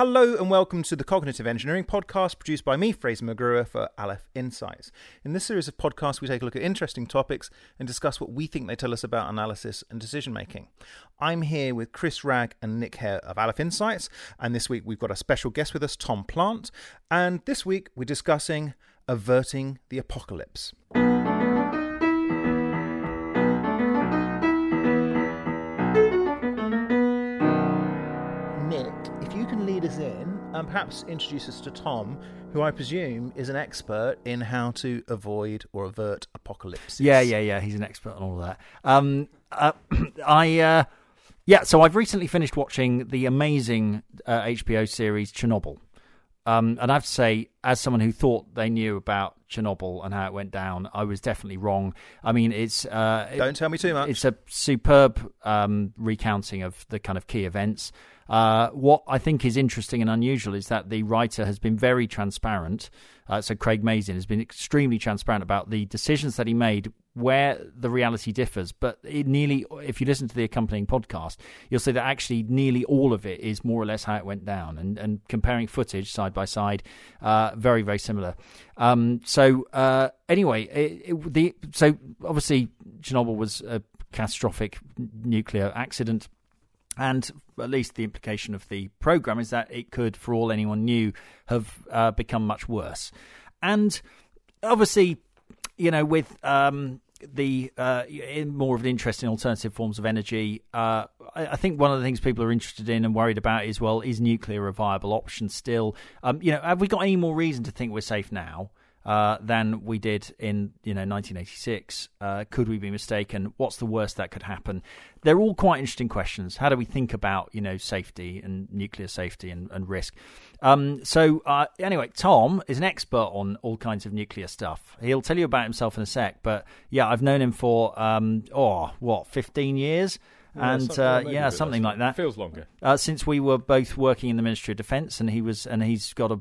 Hello and welcome to the Cognitive Engineering Podcast produced by me, Fraser McGruer, for Aleph Insights. In this series of podcasts, we take a look at interesting topics and discuss what we think they tell us about analysis and decision making. I'm here with Chris Ragg and Nick Hare of Aleph Insights, and this week we've got a special guest with us, Tom Plant, and this week we're discussing averting the apocalypse. And perhaps introduce us to Tom, who I presume is an expert in how to avoid or avert apocalypse. Yeah, yeah, yeah. He's an expert on all of that. Um, uh, I, uh, yeah. So I've recently finished watching the amazing uh, HBO series Chernobyl, um, and I have to say, as someone who thought they knew about Chernobyl and how it went down, I was definitely wrong. I mean, it's uh, Don't tell me too much. it's a superb um, recounting of the kind of key events. Uh, what I think is interesting and unusual is that the writer has been very transparent. Uh, so Craig Mazin has been extremely transparent about the decisions that he made, where the reality differs. But nearly, if you listen to the accompanying podcast, you'll see that actually nearly all of it is more or less how it went down, and, and comparing footage side by side, uh, very very similar. Um, so uh, anyway, it, it, the so obviously Chernobyl was a catastrophic nuclear accident. And at least the implication of the program is that it could, for all anyone knew, have uh, become much worse. And obviously, you know, with um, the uh, more of an interest in alternative forms of energy, uh, I, I think one of the things people are interested in and worried about is well, is nuclear a viable option still? Um, you know, have we got any more reason to think we're safe now? Uh, than we did in you know 1986. Uh, could we be mistaken? What's the worst that could happen? They're all quite interesting questions. How do we think about you know safety and nuclear safety and, and risk? Um, so uh, anyway, Tom is an expert on all kinds of nuclear stuff. He'll tell you about himself in a sec. But yeah, I've known him for um, oh what 15 years. Yeah, and something- uh, yeah, something like that Feels longer. uh, since we were both working in the Ministry of Defence, and he was, and he's got a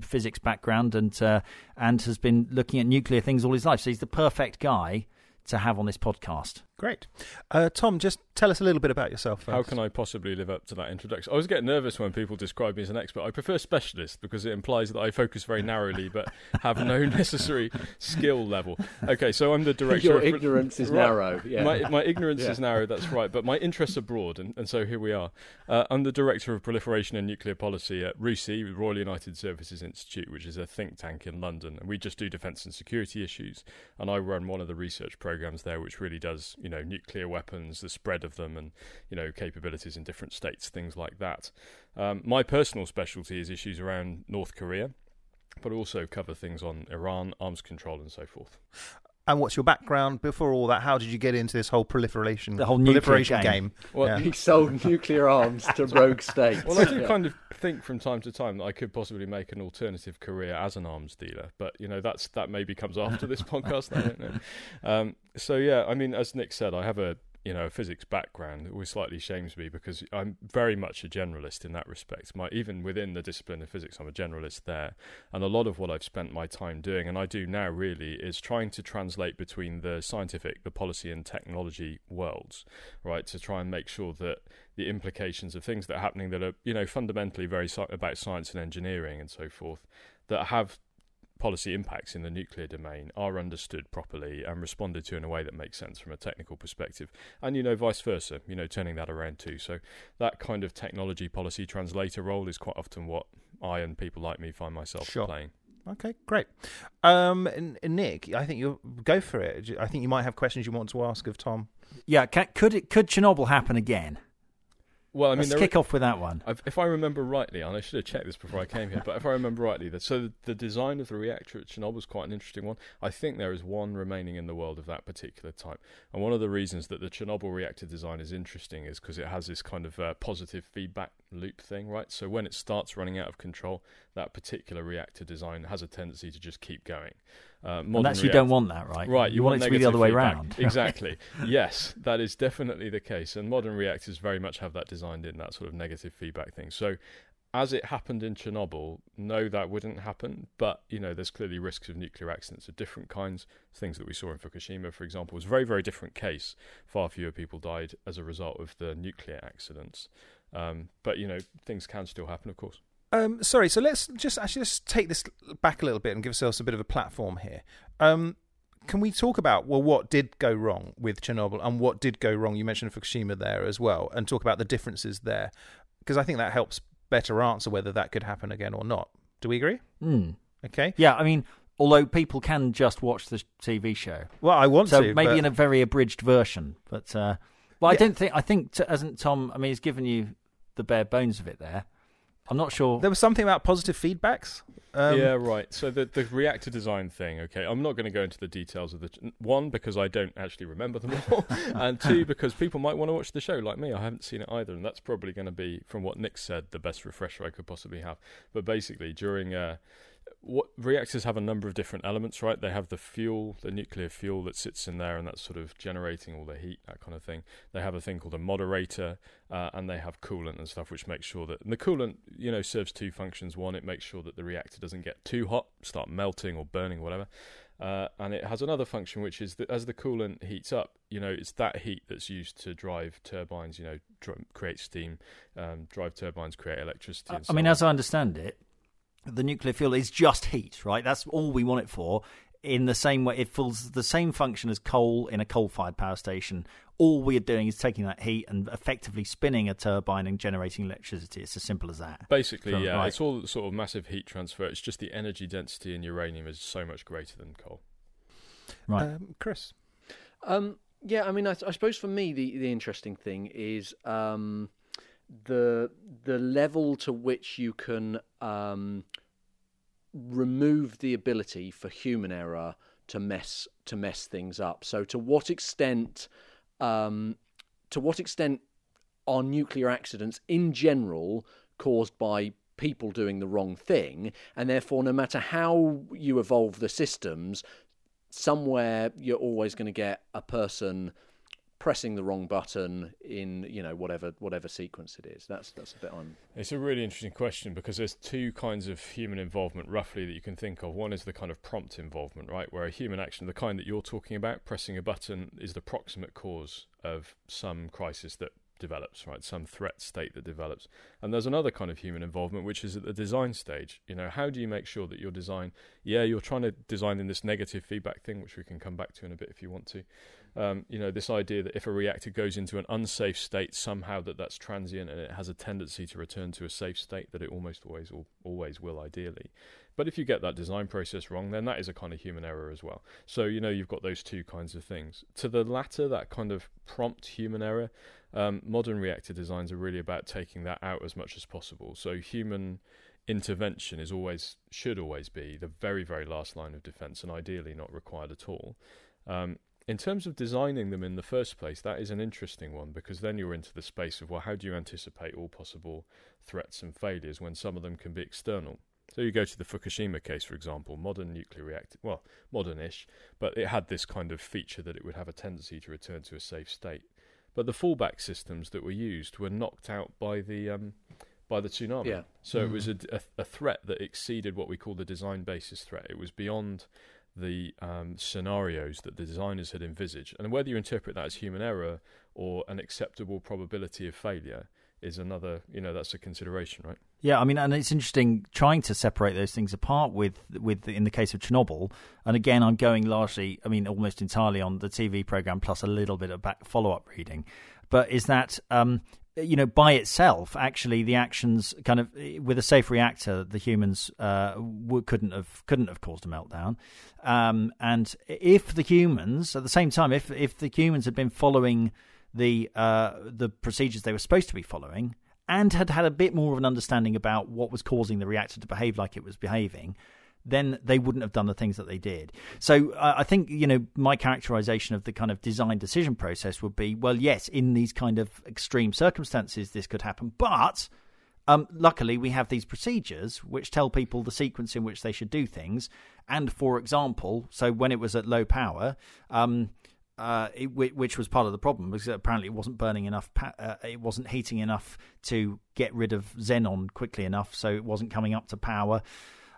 physics background, and uh, and has been looking at nuclear things all his life. So he's the perfect guy to have on this podcast. Great. Uh, Tom, just tell us a little bit about yourself. First. How can I possibly live up to that introduction? I always get nervous when people describe me as an expert. I prefer specialist because it implies that I focus very narrowly but have no necessary skill level. Okay, so I'm the director. Your of- ignorance is Right. narrow. Yeah. My, my ignorance Yeah. is narrow, that's right, but my interests are broad, and, and so here we are. Uh, I'm the Director of Proliferation and Nuclear Policy at RUSI, Royal United Services Institute, which is a think tank in London, and we just do defence and security issues, and I run one of the research programs there, which really does, you know, nuclear weapons, the spread of them, and, you know, capabilities in different states, things like that. Um, my personal specialty is issues around North Korea, but also cover things on Iran, arms control, and so forth. And what's your background before all that? How did you get into this whole proliferation, The whole nuclear proliferation game. game? Well, Yeah. He sold nuclear arms to rogue states. Well, I do Yeah. kind of think from time to time that I could possibly make an alternative career as an arms dealer, but you know that's that maybe comes after this podcast. I don't know. Um, so yeah, I mean, as Nick said, I have a you know a physics background. It always slightly shames me because I'm very much a generalist in that respect. My even within the discipline of physics, I'm a generalist there, and a lot of what I've spent my time doing, and I do now really, is trying to translate between the scientific, the policy, and technology worlds, right? To try and make sure that the implications of things that are happening that are you know fundamentally very about science and engineering and so forth that have policy impacts in the nuclear domain are understood properly and responded to in a way that makes sense from a technical perspective and you know vice versa you know turning that around too so that kind of technology policy translator role is quite often what I and people like me find myself Sure. playing Okay, great. Um, and- and Nick, I think you go for it. I think you might have questions you want to ask of Tom. Yeah, ca could it, could Chernobyl happen again? Well I mean Let's kick off with that one. I've- If I remember rightly, and I should have checked this before I came here, but if I remember rightly, that so the design of the reactor at Chernobyl was quite an interesting one. I think there is one remaining in the world of that particular type, and one of the reasons that the Chernobyl reactor design is interesting is because it has this kind of uh, positive feedback loop thing, right? So when it starts running out of control, that particular reactor design has a tendency to just keep going. Uh, that's you don't want that, right? Right, You, want, it to be the other negative way feedback. round. Exactly. yes, that is definitely the case. And modern reactors very much have that designed in, that sort of negative feedback thing. So, as it happened in Chernobyl, no, that wouldn't happen. But, you know, there's clearly risks of nuclear accidents of different kinds. Things that we saw in Fukushima, for example, was a very, very different case. Far fewer people died as a result of the nuclear accidents. Um, but, you know, things can still happen, of course. Um, sorry, so let's just actually just take this back a little bit and give ourselves a bit of a platform here. Um, can we talk about well what did go wrong with Chernobyl and what did go wrong? You mentioned Fukushima there as well, and talk about the differences there because I think that helps better answer whether that could happen again or not. Do we agree? Mm. Okay. Yeah, I mean, although people can just watch the TV show, Well, I want so to maybe but- in a very abridged version. But uh, well, I Yeah. don't think I think t- hasn't Tom. I mean, he's given you the bare bones of it there. I'm not sure. there was something about positive feedbacks. Um, yeah, right. So the the reactor design thing. Okay, I'm not going to go into the details of the one because I don't actually remember them all, and two because people might want to watch the show like me. I haven't seen it either, and that's probably going to be, from what Nick said, the best refresher I could possibly have. But basically, during uh, what reactors have a number of different elements, right? They have the fuel, the nuclear fuel that sits in there, and that's sort of generating all the heat, that kind of thing. They have a thing called a moderator, uh, and they have coolant and stuff, which makes sure that and the coolant, you know, serves two functions. One, it makes sure that the reactor doesn't get too hot, start melting or burning, or whatever. Uh, and it has another function, which is that as the coolant heats up, you know, it's that heat that's used to drive turbines, you know, dr- create steam, um, drive turbines, create electricity. I so mean, on. as I understand it, the nuclear fuel is just heat, right? That's all we want it for. In the same way, it fills the same function as coal in a coal-fired power station. All we are doing is taking that heat and effectively spinning a turbine and generating electricity. It's as simple as that. Basically, From- yeah, right. it's all sort of massive heat transfer. It's just the energy density in uranium is so much greater than coal. Right. Um, Chris. Um, yeah, I mean, I, I suppose for me the, the interesting thing is um, the the level to which you can um, remove the ability for human error to mess to mess things up. So, to what extent, um, to what extent are nuclear accidents in general caused by people doing the wrong thing, and therefore, no matter how you evolve the systems, somewhere you're always going to get a person pressing the wrong button in you know whatever whatever sequence it is. That's that's a bit on. It's a really interesting question because there's two kinds of human involvement roughly that you can think of. One is the kind of prompt involvement, right, where a human action, the kind that you're talking about, pressing a button, is the proximate cause of some crisis that develops, right, some threat state that develops. And there's another kind of human involvement, which is at the design stage. You know, how do you make sure that your design, yeah, you're trying to design in this negative feedback thing, which we can come back to in a bit if you want to. Um, you know, this idea that if a reactor goes into an unsafe state, somehow that that's transient and it has a tendency to return to a safe state that it almost always al- always will, ideally. But if you get that design process wrong, then that is a kind of human error as well. So you know, you've got those two kinds of things. To the latter, that kind of prompt human error, um, modern reactor designs are really about taking that out as much as possible. So human intervention is always should always be the very very last line of defense and ideally not required at all um, in terms of designing them in the first place that is an interesting one because then you're into the space of well how do you anticipate all possible threats and failures when some of them can be external so you go to the Fukushima case, for example, modern nuclear reactor, well, modern-ish, but it had this kind of feature that it would have a tendency to return to a safe state. But the fallback systems that were used were knocked out by the um, by the tsunami. Yeah. So it was a, a, a threat that exceeded what we call the design basis threat. It was beyond the um, scenarios that the designers had envisaged. And whether you interpret that as human error or an acceptable probability of failure is another, you know, that's a consideration, right? Yeah, I mean, and it's interesting trying to separate those things apart with with in the case of Chernobyl. And again, I'm going largely, I mean, almost entirely on the TV program plus a little bit of back follow up reading. But is that um, you know by itself actually the actions kind of with a safe reactor the humans uh, couldn't have couldn't have caused a meltdown. Um, and if the humans at the same time if if the humans had been following the uh, the procedures they were supposed to be following and had had a bit more of an understanding about what was causing the reactor to behave like it was behaving, then they wouldn't have done the things that they did. So I think you know my characterization of the kind of design decision process would be well, yes, in these kind of extreme circumstances, this could happen, but. Um, luckily, we have these procedures which tell people the sequence in which they should do things. And for example, so when it was at low power, um, uh, it, which was part of the problem because apparently it wasn't burning enough, pa- uh, it wasn't heating enough to get rid of xenon quickly enough, so it wasn't coming up to power.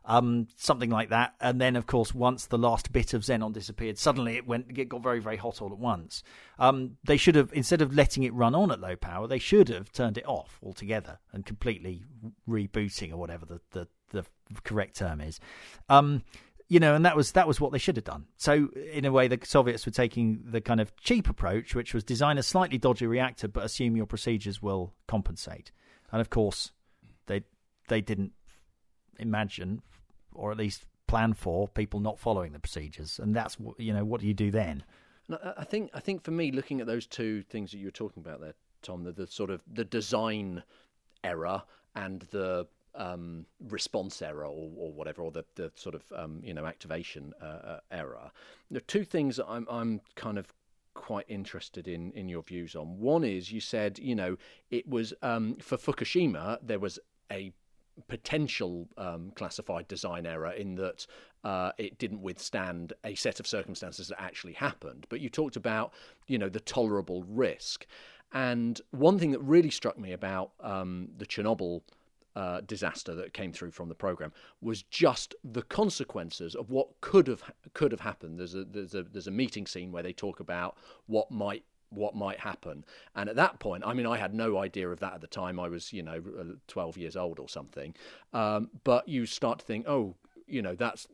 Um, something like that. And then, of course, once the last bit of xenon disappeared, suddenly it went it got very very hot all at once. Um, they should have instead of letting it run on at low power, they should have turned it off altogether and completely rebooting or whatever the the, the correct term is. Um, you know, and that was that was what they should have done. So in a way, the Soviets were taking the kind of cheap approach, which was design a slightly dodgy reactor, but assume your procedures will compensate. And of course, they they didn't imagine, or at least plan for, people not following the procedures. And that's you know. What do you do then? I think I think for me, looking at those two things that you were talking about there, Tom, the, the sort of the design error and the um, response error or, or, whatever, or the, the sort of um, you know activation uh, uh, error. There are two things that I'm I'm kind of quite interested in in your views on. One is you said you know it was um, for Fukushima there was a potential um, classified design error in that uh, it didn't withstand a set of circumstances that actually happened. But you talked about you know the tolerable risk, and one thing that really struck me about um, the Chernobyl uh, disaster that came through from the program was just the consequences of what could have could have happened. There's a there's a there's a meeting scene where they talk about what might what might happen, and at that point, I mean, I had no idea of that at the time. I was you know 12 years old or something, um, but you start to think, oh, you know, that's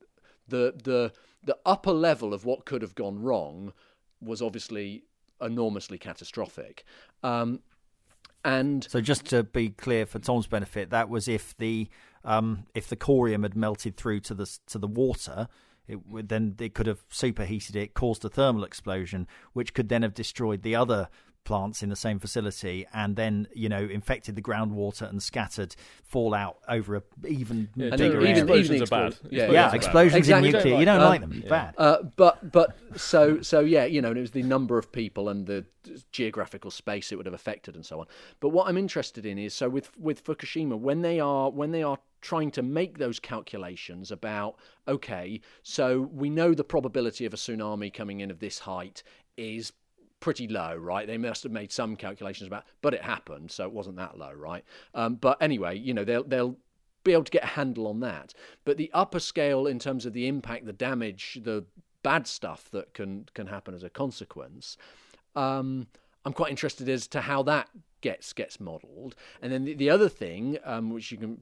the the the upper level of what could have gone wrong was obviously enormously catastrophic. Um, and so, just to be clear, for Tom's benefit, that was if the um, if the corium had melted through to the to the water, it then it could have superheated it, caused a thermal explosion, which could then have destroyed the other plants in the same facility and then you know infected the groundwater and scattered fallout over a even yeah, bigger even, explosions even are bad. yeah, yeah explosions exactly. in nuclear you don't um, like them yeah. bad. uh, but but so so yeah you know it was the number of people and the geographical space it would have affected and so on. But what i'm interested in is so with with fukushima when they are when they are trying to make those calculations about okay so we know the probability of a tsunami coming in of this height is pretty low, right? They must have made some calculations about, but it happened, so it wasn't that low, right? Um, but anyway, you know, they'll they'll be able to get a handle on that. But the upper scale in terms of the impact, the damage, the bad stuff that can can happen as a consequence, um, I'm quite interested as to how that gets gets modelled. And then the, the other thing, um, which you can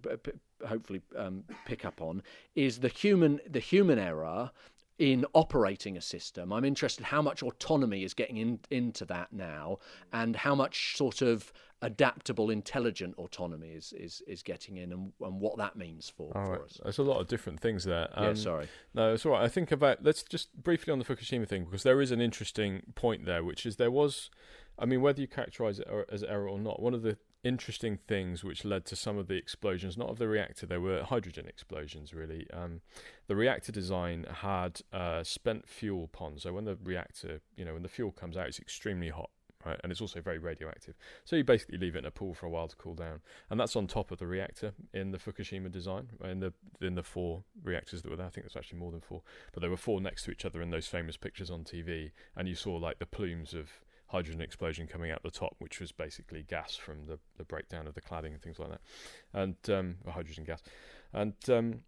hopefully um, pick up on, is the human the human error in operating a system. I'm interested how much autonomy is getting in, into that now, and how much sort of adaptable, intelligent autonomy is is, is getting in, and, and what that means for, for right. us. There's a lot of different things there. Um, yeah, sorry. No, it's all right. I think about let's just briefly on the Fukushima thing because there is an interesting point there, which is there was. I mean, whether you characterize it as error or not, one of the interesting things which led to some of the explosions, not of the reactor, they were hydrogen explosions really. Um, the reactor design had uh, spent fuel ponds, so when the reactor, you know, when the fuel comes out, it's extremely hot. Right, and it's also very radioactive. So you basically leave it in a pool for a while to cool down, and that's on top of the reactor in the Fukushima design. In the in the four reactors that were there, I think there's actually more than four, but there were four next to each other in those famous pictures on TV, and you saw like the plumes of hydrogen explosion coming out the top, which was basically gas from the, the breakdown of the cladding and things like that, and um, hydrogen gas, and um,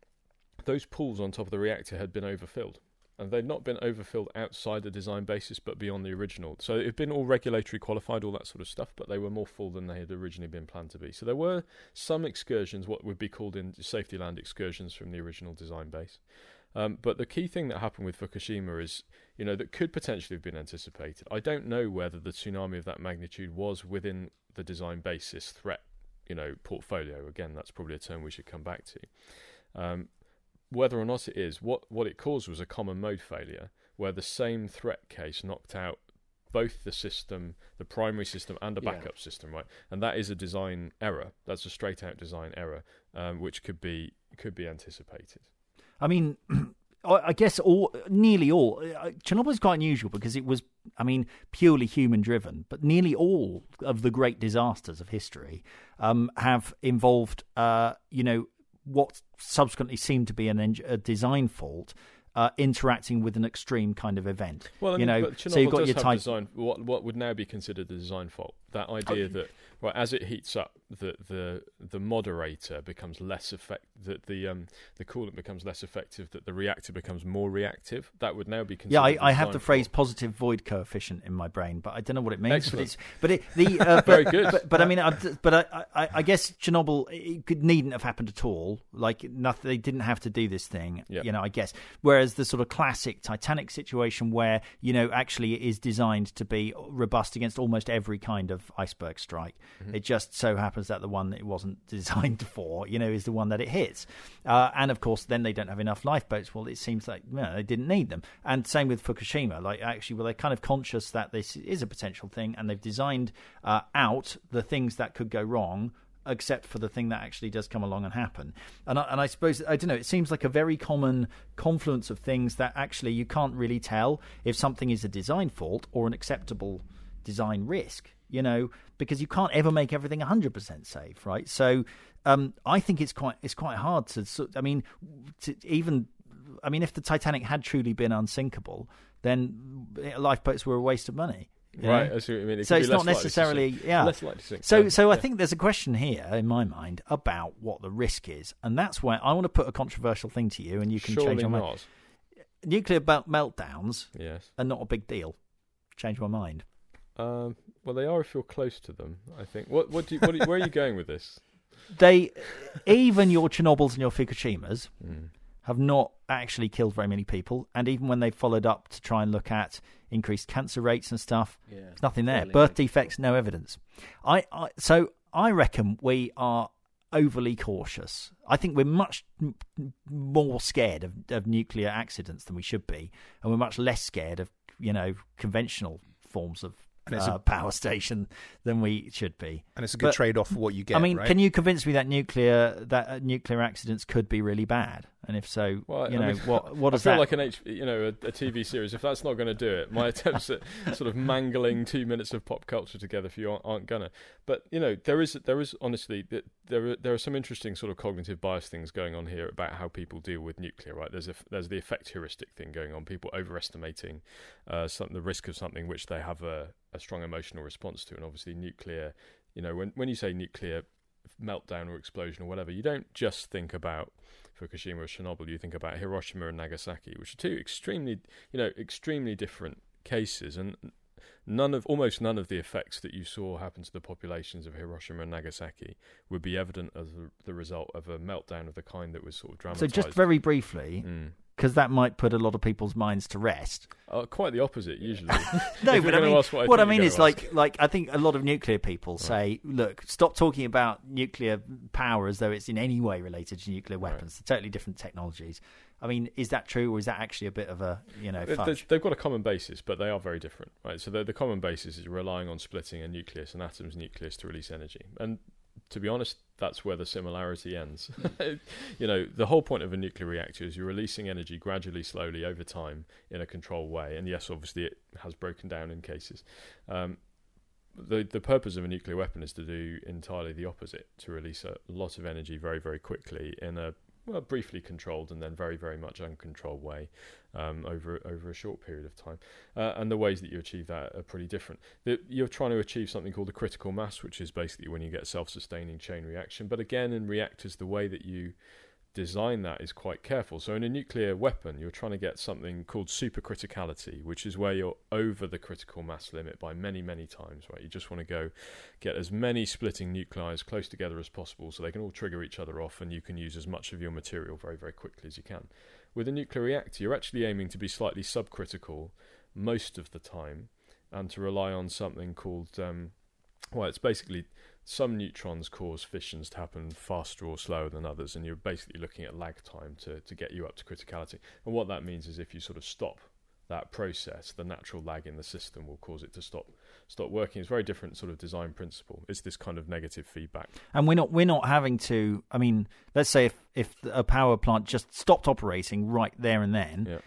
those pools on top of the reactor had been overfilled. And they'd not been overfilled outside the design basis, but beyond the original. So it had been all regulatory qualified, all that sort of stuff, but they were more full than they had originally been planned to be. So there were some excursions, what would be called in safety land excursions from the original design base. Um, but the key thing that happened with Fukushima is, you know, that could potentially have been anticipated. I don't know whether the tsunami of that magnitude was within the design basis threat, you know, portfolio. Again, that's probably a term we should come back to. Um, whether or not it is, what what it caused was a common mode failure, where the same threat case knocked out both the system, the primary system, and a backup yeah. system, right? And that is a design error. That's a straight out design error, um, which could be could be anticipated. I mean, I guess all, nearly all. Uh, Chernobyl is quite unusual because it was, I mean, purely human driven. But nearly all of the great disasters of history um, have involved, uh, you know, what subsequently seemed to be an a design fault. Uh, interacting with an extreme kind of event, well, I mean, you know, so you've got your type. Design, what what would now be considered a design fault? That idea that right as it heats up, that the the moderator becomes less effect that the um the coolant becomes less effective that the reactor becomes more reactive that would now be considered Yeah, I, I have the phrase positive void coefficient in my brain, but I don't know what it means. Excellent. But it's but it, the uh, Very good. But, but I mean, I, but I, I, I guess Chernobyl it could, needn't have happened at all. Like nothing, they didn't have to do this thing. Yeah. You know, I guess. Whereas the sort of classic Titanic situation, where you know actually it is designed to be robust against almost every kind of iceberg strike. Mm-hmm. It just so happens that the one that it wasn't designed for, you know, is the one that it hits. Uh, and of course, then they don't have enough lifeboats. Well, it seems like you know, they didn't need them. And same with Fukushima. Like actually, well, they're kind of conscious that this is a potential thing, and they've designed uh, out the things that could go wrong. Except for the thing that actually does come along and happen, and I, and I suppose I don't know. It seems like a very common confluence of things that actually you can't really tell if something is a design fault or an acceptable design risk, you know, because you can't ever make everything 100% safe, right? So um, I think it's quite it's quite hard to. I mean, to even I mean, if the Titanic had truly been unsinkable, then lifeboats were a waste of money. right know? I see what you mean. It So it's not necessarily yeah. less likely to sink. So, Yeah, so I think there's a question here in my mind about what the risk is, and that's where I want to put a controversial thing to you, and you can surely change your mind. Nuclear meltdowns yes are not a big deal. Change my mind. Um well they are if you're close to them I think what what do you, what do you, where are you going with this They, even your Chernobyls and your Fukushimas, Mm. have not actually killed very many people, and even when they followed up to try and look at increased cancer rates and stuff, Yeah. There's nothing there. Fairly Birth defects, no evidence. I, I so I reckon we are overly cautious. I think we're much m- m- more scared of, of nuclear accidents than we should be, and we're much less scared of you know conventional forms of And it's a- uh, power station than we should be. and it's a good But- trade off for what you get. I mean, right? can you convince me that nuclear that uh, nuclear accidents could be really bad? And if so, Well, you I know mean, what what I does feel that? like an H, you know, a, a TV series. If that's not going to do it, my attempts at sort of mangling two minutes of pop culture together for you aren't, aren't gonna. But you know, there is there is honestly there are, there are some interesting sort of cognitive bias things going on here about how people deal with nuclear. Right? There's a there's the affect heuristic thing going on. People overestimating uh, some, the risk of something which they have a, a strong emotional response to, and obviously nuclear. You know, when when you say nuclear meltdown or explosion or whatever, you don't just think about Fukushima or Chernobyl. You think about Hiroshima and Nagasaki, which are two extremely, you know, extremely different cases, and none of almost none of the effects that you saw happen to the populations of Hiroshima and Nagasaki would be evident as the, result of a meltdown of the kind that was sort of dramatized. so just very briefly, Mm. Because that might put a lot of people's minds to rest. Uh, quite the opposite usually. No, but I mean, what I what I mean is ask. like, like I think a lot of nuclear people say, look, stop talking about nuclear power as though it's in any way related to nuclear Right. weapons. They're totally different technologies. I mean, is that true, or is that actually a bit of a you know fudge? They've got a common basis, but they are very different, right? So the, the common basis is relying on splitting a nucleus, an atom's nucleus, to release energy. And to be honest, that's where the similarity ends. you know, the whole point of a nuclear reactor is you're releasing energy gradually, slowly over time in a controlled way. And yes, obviously, it has broken down in cases. Um, the the purpose of a nuclear weapon is to do entirely the opposite: to release a lot of energy very, very quickly in a well, briefly controlled and then very, very much uncontrolled way um, over over a short period of time. Uh, and the ways that you achieve that are pretty different. The, you're trying to achieve something called a critical mass, which is basically when you get self-sustaining chain reaction. But again, in reactors, the way that you design that is quite careful. So in a nuclear weapon, you're trying to get something called supercriticality, which is where you're over the critical mass limit by many, many times. Right? You just want to go get as many splitting nuclei as close together as possible, so they can all trigger each other off, and you can use as much of your material very, very quickly as you can. With a nuclear reactor, you're actually aiming to be slightly subcritical most of the time, and to rely on something called um, well, it's basically some neutrons cause fissions to happen faster or slower than others, and you're basically looking at lag time to, to get you up to criticality. And what that means is if you sort of stop that process, the natural lag in the system will cause it to stop stop working. It's a very different sort of design principle. It's this kind of negative feedback. and we're not we're not having to. I mean, let's say if if a power plant just stopped operating right there and then. Yeah.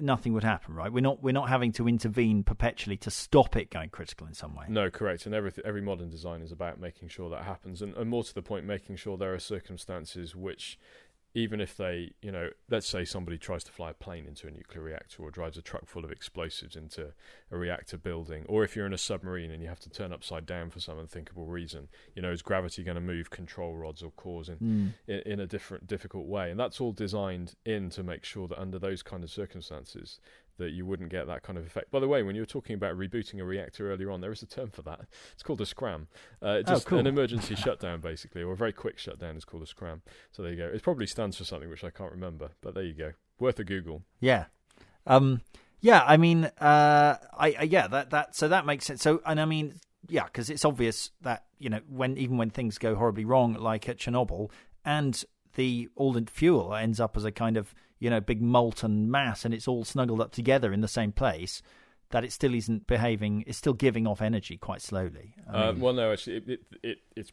Nothing would happen, right? We're not. We're not having to intervene perpetually to stop it going critical in some way. No, correct. And every every modern design is about making sure that happens, and, and more to the point, making sure there are circumstances which even if they, you know, let's say somebody tries to fly a plane into a nuclear reactor or drives a truck full of explosives into a reactor building, or if you're in a submarine and you have to turn upside down for some unthinkable reason, you know, is gravity going to move control rods or cores in, Mm. in, in a different, difficult way? And that's all designed in to make sure that under those kind of circumstances, that you wouldn't get that kind of effect. By the way, when you were talking about rebooting a reactor earlier on, there is a term for that. It's called a scram. Uh, Oh, just cool. an emergency shutdown, basically, or a very quick shutdown is called a scram. So there you go. It probably stands for something which I can't remember, but there you go. Worth a Google. Yeah. Um, yeah, I mean, uh, I, I yeah, that that so that makes sense. So, and I mean, yeah, because it's obvious that you know when even when things go horribly wrong, like at Chernobyl, and the all the fuel ends up as a kind of you know big molten mass, and it's all snuggled up together in the same place. That it still isn't behaving. It's still giving off energy quite slowly. I Uh, well, no, actually, it, it, it, it's.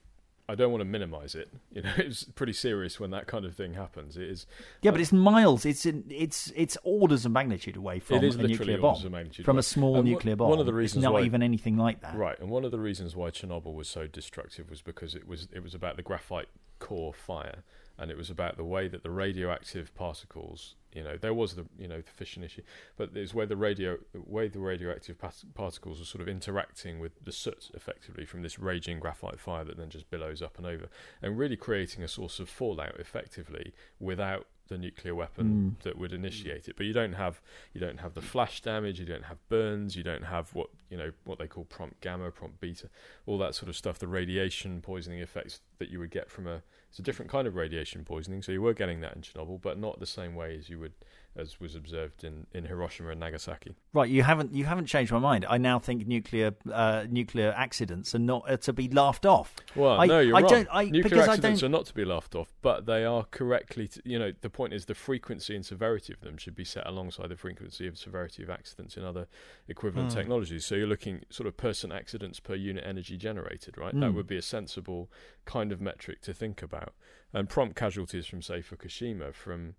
I don't want to minimise it. You know, it's pretty serious when that kind of thing happens. It is. yeah, but it's miles. It's in, it's it's orders of magnitude away from it is a nuclear bomb. from away. a small And nuclear bomb. one of the reasons it's not why- even anything like that. Right, and one of the reasons why Chernobyl was so destructive was because it was it was about the graphite core fire, and it was about the way that the radioactive particles, you know, there was the you know the fission issue, but it's where the radio way the radioactive particles were sort of interacting with the soot effectively from this raging graphite fire that then just billows up and over, and really creating a source of fallout effectively without the nuclear weapon hmm. that would initiate it. But you don't have you don't have the flash damage, you don't have burns, you don't have what you know what they call prompt gamma, prompt beta, all that sort of stuff. The radiation poisoning effects that you would get from a it's a different kind of radiation poisoning. So you were getting that in Chernobyl, but not the same way as you would as was observed in, in Hiroshima and Nagasaki. Right, you haven't you haven't changed my mind. I now think nuclear uh, nuclear accidents are not uh, to be laughed off. Well, I- no, you're I wrong. don't- I- Nuclear because I accidents are not to be laughed off, but they are correctly. To, you know, the point is the frequency and severity of them should be set alongside the frequency and severity of accidents in other equivalent Hmm. technologies. So you're looking sort of person accidents per unit energy generated, right? That Mm. would be a sensible kind of metric to think about. And prompt casualties from say Fukushima from.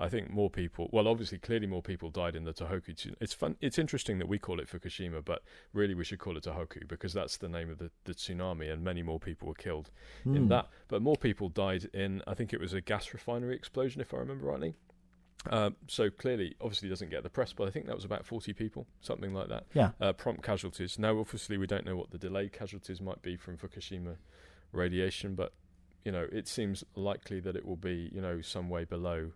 I think more people. Well, obviously, clearly more people died in the Tohoku. It's fun. It's interesting that we call it Fukushima, but really we should call it Tohoku because that's the name of the, the tsunami, and many more people were killed in Hmm. that. But more people died in, I think it was a gas refinery explosion, if I remember rightly. Um, so clearly, obviously, doesn't get the press, but I think that was about 40 people, something like that. Yeah. Uh, prompt casualties. Now, obviously, we don't know what the delayed casualties might be from Fukushima radiation, but you know, it seems likely that it will be, you know, some way below.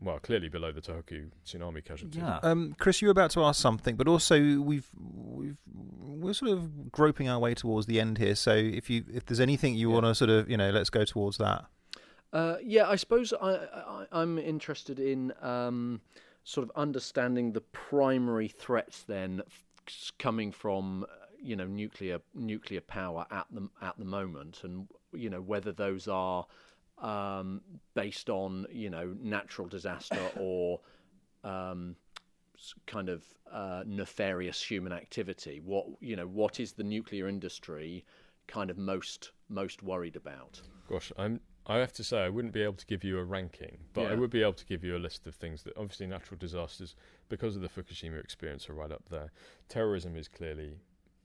Well, clearly below the Tohoku tsunami casualties. Yeah. Um, Chris, you were about to ask something, but also we've we've we're sort of groping our way towards the end here. So if you if there's anything you Yeah. want to sort of you know, let's go towards that. Uh, yeah, I suppose I, I, I'm interested in um, sort of understanding the primary threats then f- coming from uh, you know nuclear nuclear power at the at the moment, and you know whether those are um, based on you know natural disaster or um, kind of uh, nefarious human activity. What you know, what is the nuclear industry kind of most most worried about? Gosh, I'm. I have to say, I wouldn't be able to give you a ranking, but I would be able to give you a list of things that obviously natural disasters, because of the Fukushima experience, are right up there. Terrorism is clearly,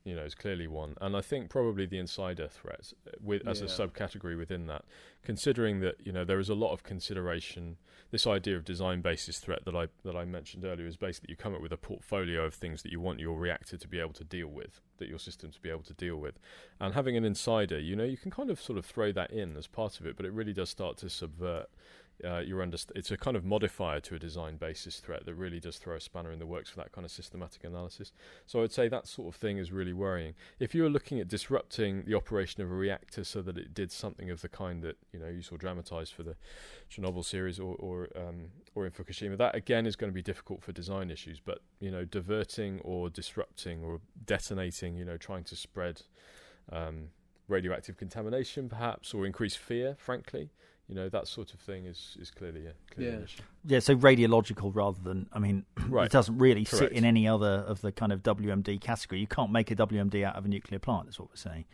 you know, is clearly one, and I think probably the insider threats, uh, with as a subcategory within that, considering that you know there is a lot of consideration. This idea of design basis threat that I that I mentioned earlier is basically you come up with a portfolio of things that you want your reactor to be able to deal with, that your system to be able to deal with, and having an insider, you know, you can kind of sort of throw that in as part of it, but it really does start to subvert uh, your underst- It's a kind of modifier to a design basis threat that really does throw a spanner in the works for that kind of systematic analysis. So I'd say that sort of thing is really worrying. If you were looking at disrupting the operation of a reactor so that it did something of the kind that you know you saw dramatized for the Chernobyl series or or, um, or in Fukushima, that again is going to be difficult for design issues. But you know, diverting or disrupting or detonating, you know, trying to spread um, radioactive contamination, perhaps, or increase fear. Frankly, you know, that sort of thing is is clearly a clearly an Yeah. issue. Yeah, so radiological rather than, I mean, Right. it doesn't really sit in any other of the kind of WMD category. You can't make a WMD out of a nuclear plant, is what we're saying.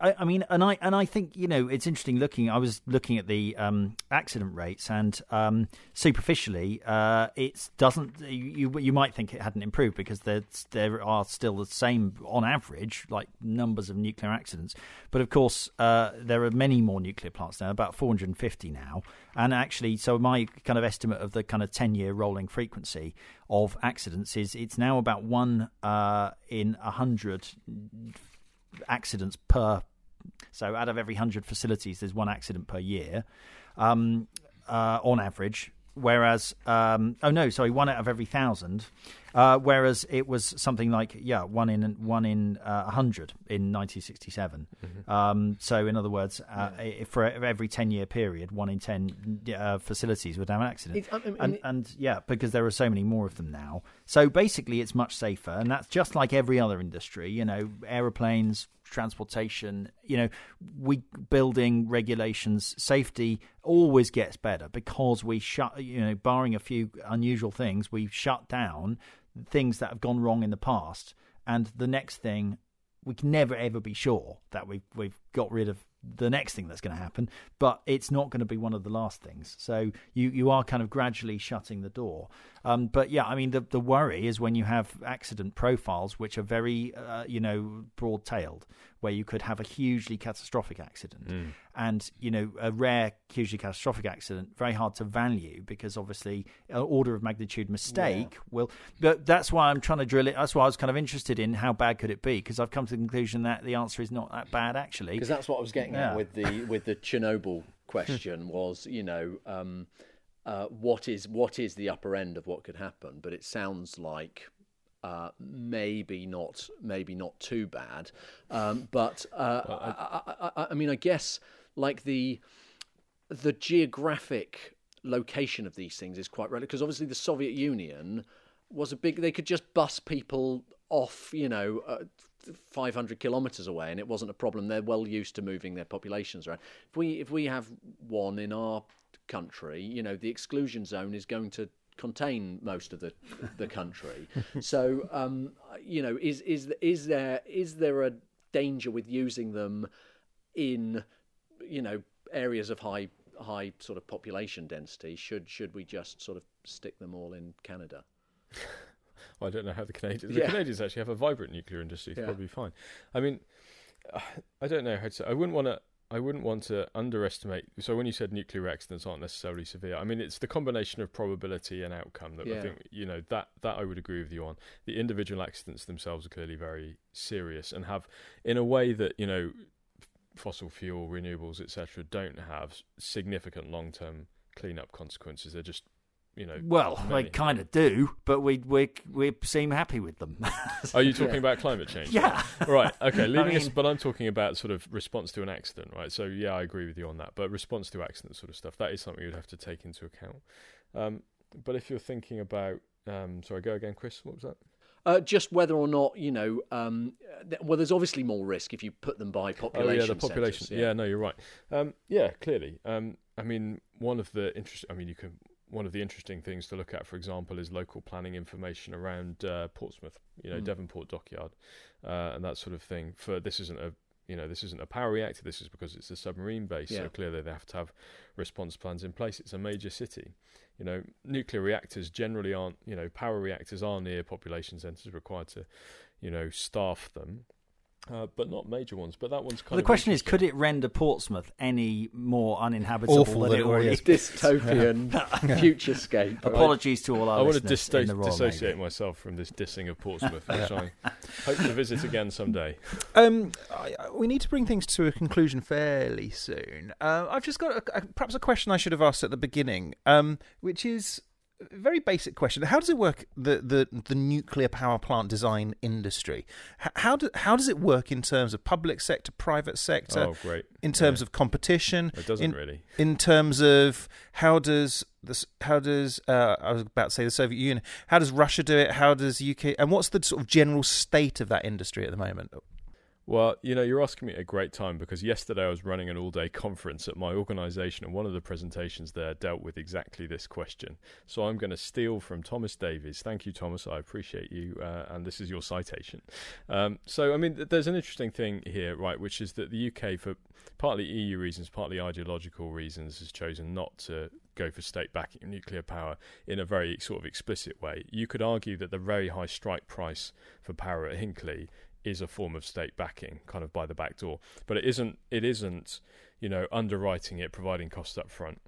I, I, mean, and I and I think you know it's interesting looking. I was looking at the um, accident rates, and um, superficially, uh, it doesn't. You you might think it hadn't improved because there there are still the same on average, like numbers of nuclear accidents. But of course, uh, there are many more nuclear plants now, about 450 now, and actually, so my kind of estimate of the kind of 10 year rolling frequency of accidents is it's now about one uh, in a hundred accidents per. So out of every hundred facilities, there's one accident per year, um, uh, on average. Whereas, um, oh no, sorry, one out of every thousand. Uh, whereas it was something like yeah, one in one in uh, a uh, hundred in 1967. Mm-hmm. Um, so in other words, uh, yeah. for every 10 year period, one in 10 uh, facilities would have an accident. I mean, and, and yeah, because there are so many more of them now. So basically, it's much safer, and that's just like every other industry. You know, aeroplanes, transportation, you know, we building regulations, safety always gets better because we shut, you know, barring a few unusual things, we shut down things that have gone wrong in the past, and the next thing we can never ever be sure that we've we've got rid of the next thing that's going to happen, but it's not going to be one of the last things. So you, you are kind of gradually shutting the door. Um, but yeah, I mean, the, the worry is when you have accident profiles which are very, uh, you know, broad tailed, where you could have a hugely catastrophic accident. Mm. And, you know, a rare, hugely catastrophic accident, very hard to value because obviously an order of magnitude mistake yeah. will. But that's why I'm trying to drill it. That's why I was kind of interested in how bad could it be because I've come to the conclusion that the answer is not that bad actually. Because that's what I was getting yeah. at with the with the Chernobyl question was, you know, um, uh, what is what is the upper end of what could happen? But it sounds like uh, maybe not maybe not too bad. Um, but uh, well, I, I, I, I, mean, I guess like the the geographic location of these things is quite relevant because obviously the Soviet Union was a big. They could just bus people off, you know, uh, 500 kilometers away and it wasn't a problem they're well used to moving their populations around if we if we have one in our country you know the exclusion zone is going to contain most of the the country so um, you know is is is there is there a danger with using them in you know areas of high high sort of population density should should we just sort of stick them all in Canada well, I don't know how the Canadians. The yeah. Canadians actually have a vibrant nuclear industry. It's yeah. probably fine. I mean, I don't know how to. I wouldn't want to. I wouldn't want to underestimate. So when you said nuclear accidents aren't necessarily severe, I mean it's the combination of probability and outcome that yeah. I think you know that that I would agree with you on. The individual accidents themselves are clearly very serious and have, in a way that you know, fossil fuel, renewables, etc., don't have significant long-term cleanup consequences. They're just you know. Well, they kind of do, but we we we seem happy with them. Are you talking yeah. about climate change? Yeah. right. Okay. Leaving I mean, us, but I'm talking about sort of response to an accident, right? So yeah, I agree with you on that. But response to accident sort of stuff that is something you'd have to take into account. Um, but if you're thinking about, um, sorry, go again, Chris. What was that? Uh, just whether or not you know, um, th- well, there's obviously more risk if you put them by population. Oh yeah, the population. Centers, yeah. yeah. no, you're right. Um, yeah, clearly. Um, I mean, one of the interesting. I mean, you can one of the interesting things to look at, for example, is local planning information around uh, Portsmouth, you know, mm. Devonport Dockyard, uh, and that sort of thing. For this isn't a you know this isn't a power reactor. This is because it's a submarine base. Yeah. So clearly they have to have response plans in place. It's a major city. You know, nuclear reactors generally aren't. You know, power reactors are near population centres, required to, you know, staff them. Uh, but not major ones. But that one's kind well, the question is, could it render Portsmouth any more uninhabitable Awful than it already is? Dystopian futurescape. Apologies to all our I want to dissociate myself from this dissing of Portsmouth, which I hope to visit again someday. Um, I, we need to bring things to a conclusion fairly soon. Uh, I've just got a, a, perhaps a question I should have asked at the beginning, um, which is very basic question. How does it work the the, the nuclear power plant design industry? How do, how does it work in terms of public sector, private sector? Oh, great! In terms yeah. of competition, it doesn't in, really. In terms of how does this? How does uh, I was about to say the Soviet Union? How does Russia do it? How does UK? And what's the sort of general state of that industry at the moment? Well, you know, you're asking me a great time because yesterday I was running an all day conference at my organization, and one of the presentations there dealt with exactly this question. So I'm going to steal from Thomas Davies. Thank you, Thomas. I appreciate you. Uh, and this is your citation. Um, so, I mean, th- there's an interesting thing here, right, which is that the UK, for partly EU reasons, partly ideological reasons, has chosen not to go for state backing nuclear power in a very sort of explicit way. You could argue that the very high strike price for power at Hinkley is a form of state backing, kind of by the back door. But it isn't. It isn't. You know, underwriting it, providing costs up front.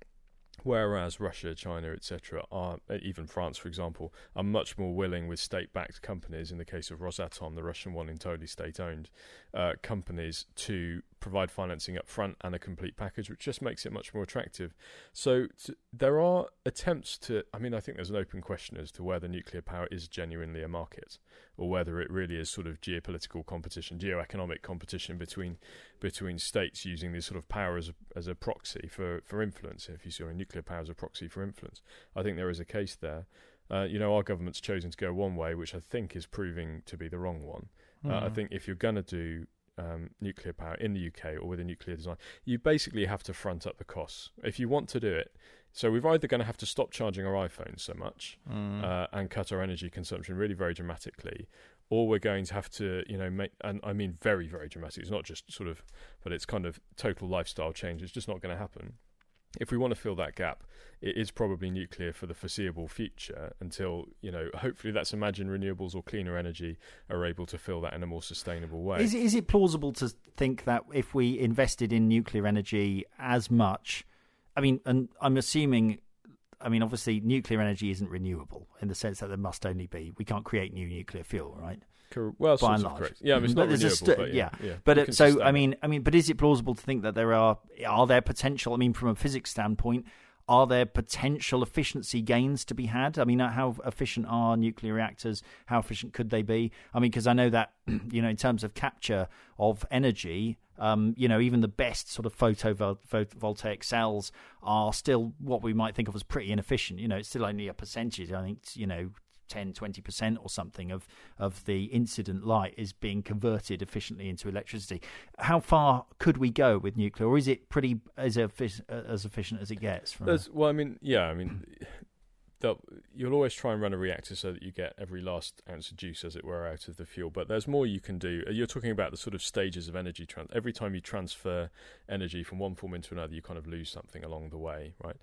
Whereas Russia, China, etc., are even France, for example, are much more willing with state-backed companies. In the case of Rosatom, the Russian one, entirely state-owned uh, companies, to provide financing up front and a complete package, which just makes it much more attractive. So t- there are attempts to. I mean, I think there's an open question as to whether nuclear power is genuinely a market, or whether it really is sort of geopolitical competition, geoeconomic competition between between states using this sort of power as a, as a proxy for for influence. If you saw nuclear power as a proxy for influence, I think there is a case there. Uh, you know, our government's chosen to go one way, which I think is proving to be the wrong one. Mm. Uh, I hmm. think if you're going to do um, nuclear power in the UK or with a nuclear design, you basically have to front up the costs if you want to do it. So we're either going to have to stop charging our iPhones so much mm. uh, and cut our energy consumption really very dramatically, or we're going to have to, you know, make and I mean very very dramatic. It's not just sort of, but it's kind of total lifestyle change. It's just not going to happen if we want to fill that gap, it is probably nuclear for the foreseeable future until, you know, hopefully that's Imagine Renewables or cleaner energy are able to fill that in a more sustainable way. Is, is it plausible to think that if we invested in nuclear energy as much, I mean, and I'm assuming, I mean, obviously nuclear energy isn't renewable in the sense that there must only be, we can't create new nuclear fuel, right? Well, by and large, correct. yeah, I mean, it's not renewable, st- but yeah, yeah. yeah. But it, so, I mean, I mean, but is it plausible to think that there are are there potential? I mean, from a physics standpoint, are there potential efficiency gains to be had? I mean, how efficient are nuclear reactors? How efficient could they be? I mean, because I know that you know, in terms of capture of energy, um, you know, even the best sort of photovoltaic cells are still what we might think of as pretty inefficient. You know, it's still only a percentage. I think you know 10 20% or something of of the incident light is being converted efficiently into electricity. How far could we go with nuclear or is it pretty as efficient as efficient as it gets well i mean yeah i mean you'll always try and run a reactor so that you get every last ounce of juice, as it were, out of the fuel. But there's more you can do. You're talking about the sort of stages of energy. Trans- every time you transfer energy from one form into another, you kind of lose something along the way, right?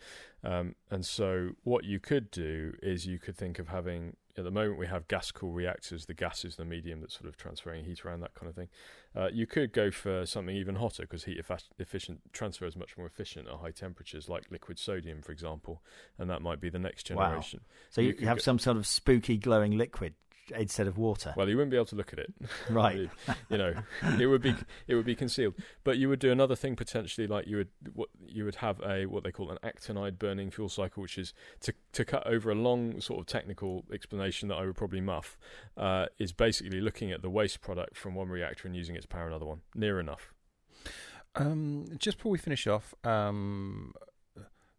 Um, and so what you could do is you could think of having at the moment we have gas cool reactors. The gas is the medium that's sort of transferring heat around, that kind of thing. Uh, you could go for something even hotter because heat efficient transfer is much more efficient at high temperatures, like liquid sodium, for example, and that might be the next generation. Wow. So you, you have go- some sort of spooky glowing liquid instead of water. Well, you wouldn't be able to look at it, right? you know, it would be it would be concealed. But you would do another thing potentially, like you would what you would have a what they call an actinide burning fuel cycle, which is to to cut over a long sort of technical explanation that I would probably muff. Uh, is basically looking at the waste product from one reactor and using its power another one. Near enough. Um, just before we finish off, um,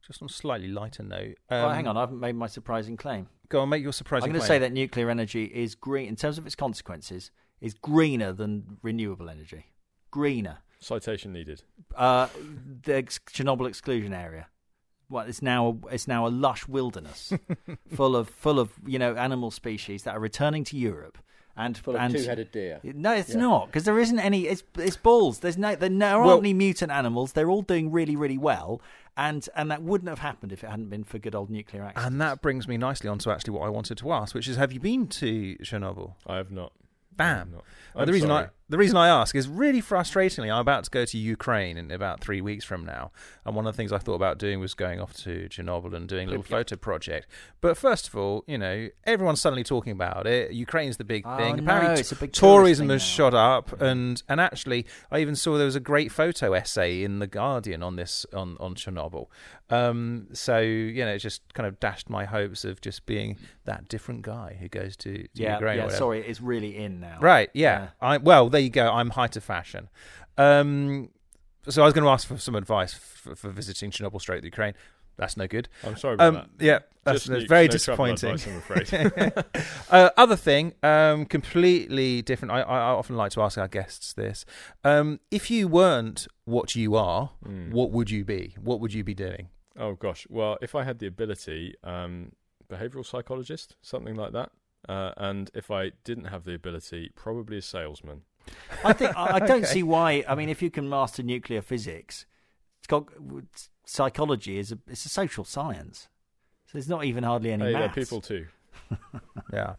just on a slightly lighter note. Um, oh, hang on, I haven't made my surprising claim. Go on, make your surprising. I'm going to say that nuclear energy is green in terms of its consequences. Is greener than renewable energy. Greener. Citation needed. Uh, the ex- Chernobyl exclusion area. Well, it's now it's now a lush wilderness, full of full of you know animal species that are returning to Europe and full and, of two-headed deer. No, it's yeah. not because there isn't any. It's it's balls. There's no there, there aren't well, any mutant animals. They're all doing really really well, and and that wouldn't have happened if it hadn't been for good old nuclear accidents. And that brings me nicely on to actually what I wanted to ask, which is, have you been to Chernobyl? I have not. Bam. Uh, the reason I the reason I ask is really frustratingly, I'm about to go to Ukraine in about three weeks from now, and one of the things I thought about doing was going off to Chernobyl and doing a little photo project. But first of all, you know, everyone's suddenly talking about it. Ukraine's the big oh, thing. No, Apparently, a big tourism has now. shot up, and and actually, I even saw there was a great photo essay in the Guardian on this on on Chernobyl. Um, so you know, it just kind of dashed my hopes of just being that different guy who goes to, to yeah, Ukraine. Yeah, sorry, it's really in now. Right? Yeah. yeah. I, well, there you go. I'm height of fashion. Um, so I was going to ask for some advice for, for visiting Chernobyl, straight to Ukraine. That's no good. I'm sorry about Um, that. yeah, that's, that's nukes, very no disappointing. advice, I'm afraid. uh, other thing, um, completely different. I, I often like to ask our guests this: um, if you weren't what you are, Mm. what would you be? What would you be doing? Oh gosh. Well, if I had the ability, um, behavioral psychologist, something like that. Uh, and if I didn't have the ability, probably a salesman. I think I, I don't Okay. see why. I mean, if you can master nuclear physics, it's got psychology is a it's a social science. So there's not even hardly any Hey, they're maths. people too. Yeah.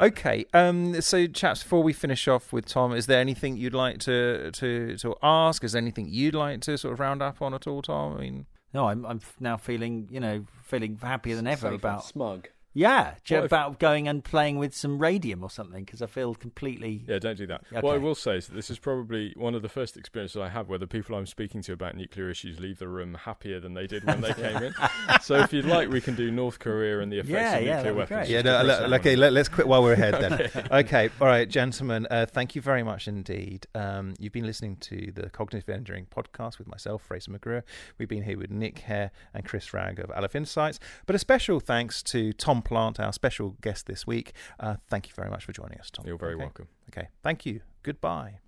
okay. Um. So, chaps, before we finish off with Tom, is there anything you'd like to to to ask? Is there anything you'd like to sort of round up on at all, Tom? I mean, No, I'm I'm now feeling you know feeling happier than ever Safe about smug. Yeah ju- What if- about going and playing with some radium or something because I feel completely Yeah, don't do that. Okay. What I will say is that this is probably one of the first experiences I have where the people I'm speaking to about nuclear issues leave the room happier than they did when they came in. So if you'd like, we can do North Korea and the effects Yeah, of yeah, nuclear that'd weapons. great. yeah. No, across le- okay. Let, let's quit while we're ahead then. okay. All right, gentlemen. Uh, thank you very much indeed. Um, you've been listening to the Cognitive Engineering podcast with myself, Fraser McGrew. We've been here with Nick Hare and Chris Ragg of Aleph Insights. But a special thanks to Tom Plant, our special guest this week. Uh, thank you very much for joining us, Tom. You're very Okay. welcome. Okay. Thank you. Goodbye.